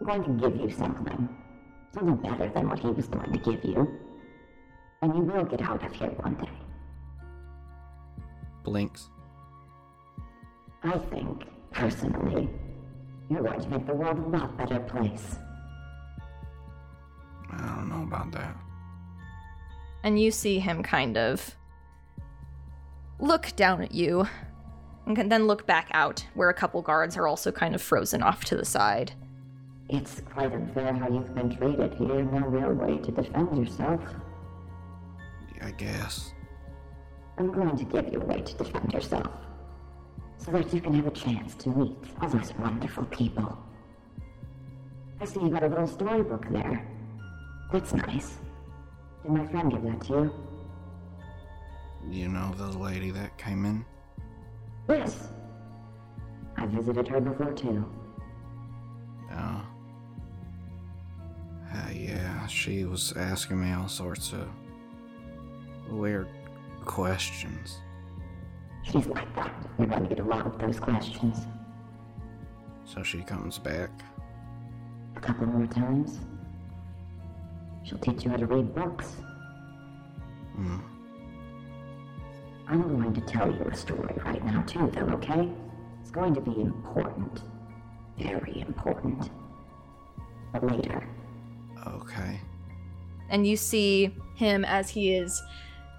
I'm going to give you something. Something better than what he was going to give you. And you will get out of here one day. Blinks. I think, personally, you're going to make the world a lot better place. I don't know about that. And you see him kind of look down at you and can then look back out where a couple guards are also kind of frozen off to the side. It's quite unfair how you've been treated here. No real way to defend yourself. I guess. I'm going to give you a way to defend yourself. So that you can have a chance to meet all those wonderful people. I see you got a little storybook there. That's nice. Did my friend give that to you? You know the lady that came in? Yes. I visited her before too. Oh. Uh, yeah, she was asking me all sorts of weird questions. She's like that. You're to get a lot of those questions. So she comes back. A couple more times. She'll teach you how to read books. Hmm. I'm going to tell you a story right now, too, though, okay? It's going to be important. Very important. But later. Okay. And you see him as he is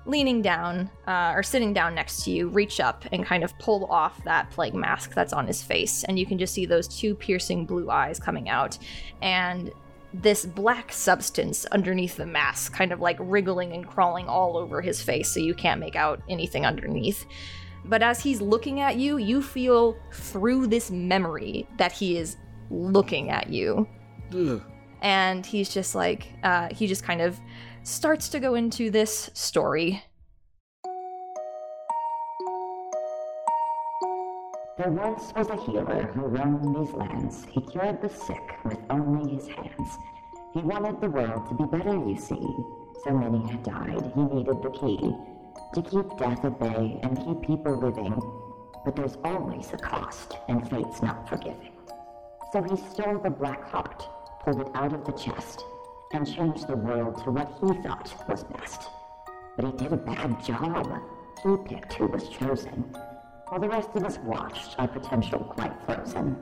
leaning down uh, or sitting down next to you, reach up and kind of pull off that plague mask that's on his face. And you can just see those two piercing blue eyes coming out. And this black substance underneath the mask, kind of like wriggling and crawling all over his face, so you can't make out anything underneath. But as he's looking at you, you feel through this memory that he is looking at you. Ugh. And he's just like, uh, he just kind of starts to go into this story. There once was a healer who roamed these lands. He cured the sick with only his hands. He wanted the world to be better, you see. So many had died, he needed the key to keep death at bay and keep people living. But there's always a cost, and fate's not forgiving. So he stole the black heart, pulled it out of the chest, and changed the world to what he thought was best. But he did a bad job. He picked who was chosen, while the rest of us watched our potential quite frozen.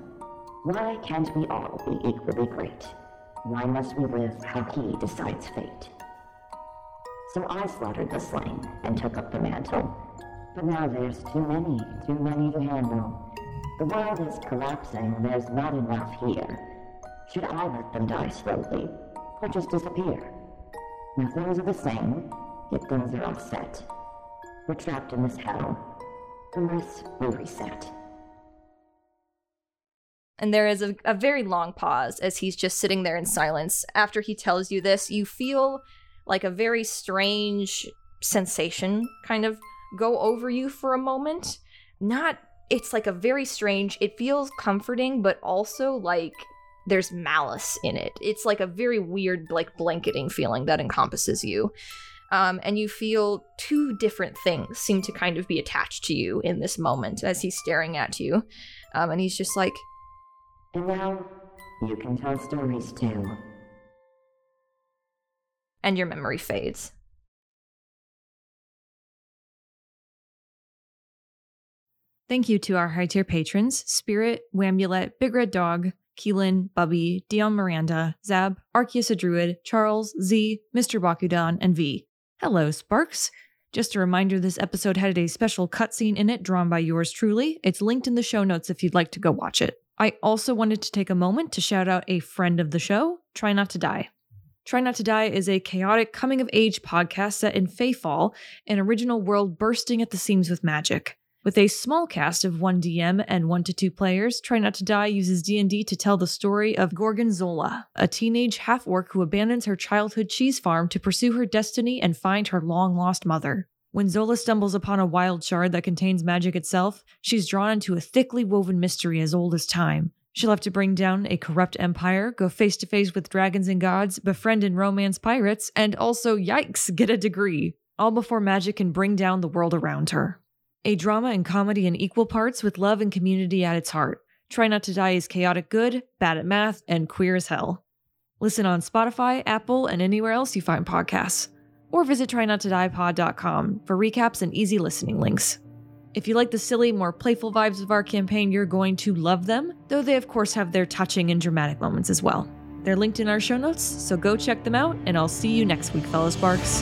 Why can't we all be equally great? Why must we live how he decides fate? So I slaughtered the slain and took up the mantle. But now there's too many, too many to handle. The world is collapsing, there's not enough here. Should I let them die slowly, or just disappear? Now things are the same, yet things are offset. We're trapped in this hell, unless we reset. And there is a, a very long pause as he's just sitting there in silence. After he tells you this, you feel like a very strange sensation kind of go over you for a moment. Not, it's like a very strange, it feels comforting, but also like there's malice in it. It's like a very weird, like blanketing feeling that encompasses you. Um, and you feel two different things seem to kind of be attached to you in this moment as he's staring at you. Um, and he's just like, And now, you can tell stories too. and your memory fades. Thank you to our high tier patrons Spirit, wamulet, Big Red Dog, Keilan, Bubby, Dion Miranda, Zab, Arkeus a Druid, Charles, Z, Mr. Bakudan, and V. Hello, Sparks. Just a reminder this episode had a special cutscene in it drawn by yours truly. It's linked in the show notes if you'd like to go watch it. I also wanted to take a moment to shout out a friend of the show, Try Not to Die. Try Not to Die is a chaotic coming of age podcast set in Fayfall, an original world bursting at the seams with magic. With a small cast of one DM and one to two players, Try Not to Die uses D&D to tell the story of Gorgonzola, a teenage half-orc who abandons her childhood cheese farm to pursue her destiny and find her long-lost mother. When Zola stumbles upon a wild shard that contains magic itself, she's drawn into a thickly woven mystery as old as time. She'll have to bring down a corrupt empire, go face to face with dragons and gods, befriend and romance pirates, and also, yikes, get a degree. All before magic can bring down the world around her. A drama and comedy in equal parts with love and community at its heart. Try Not to Die is chaotic good, bad at math, and queer as hell. Listen on Spotify, Apple, and anywhere else you find podcasts. Or visit trynottodiepod.com for recaps and easy listening links. If you like the silly, more playful vibes of our campaign, you're going to love them, though they of course have their touching and dramatic moments as well. They're linked in our show notes, so go check them out, and I'll see you next week, fellow Sparks.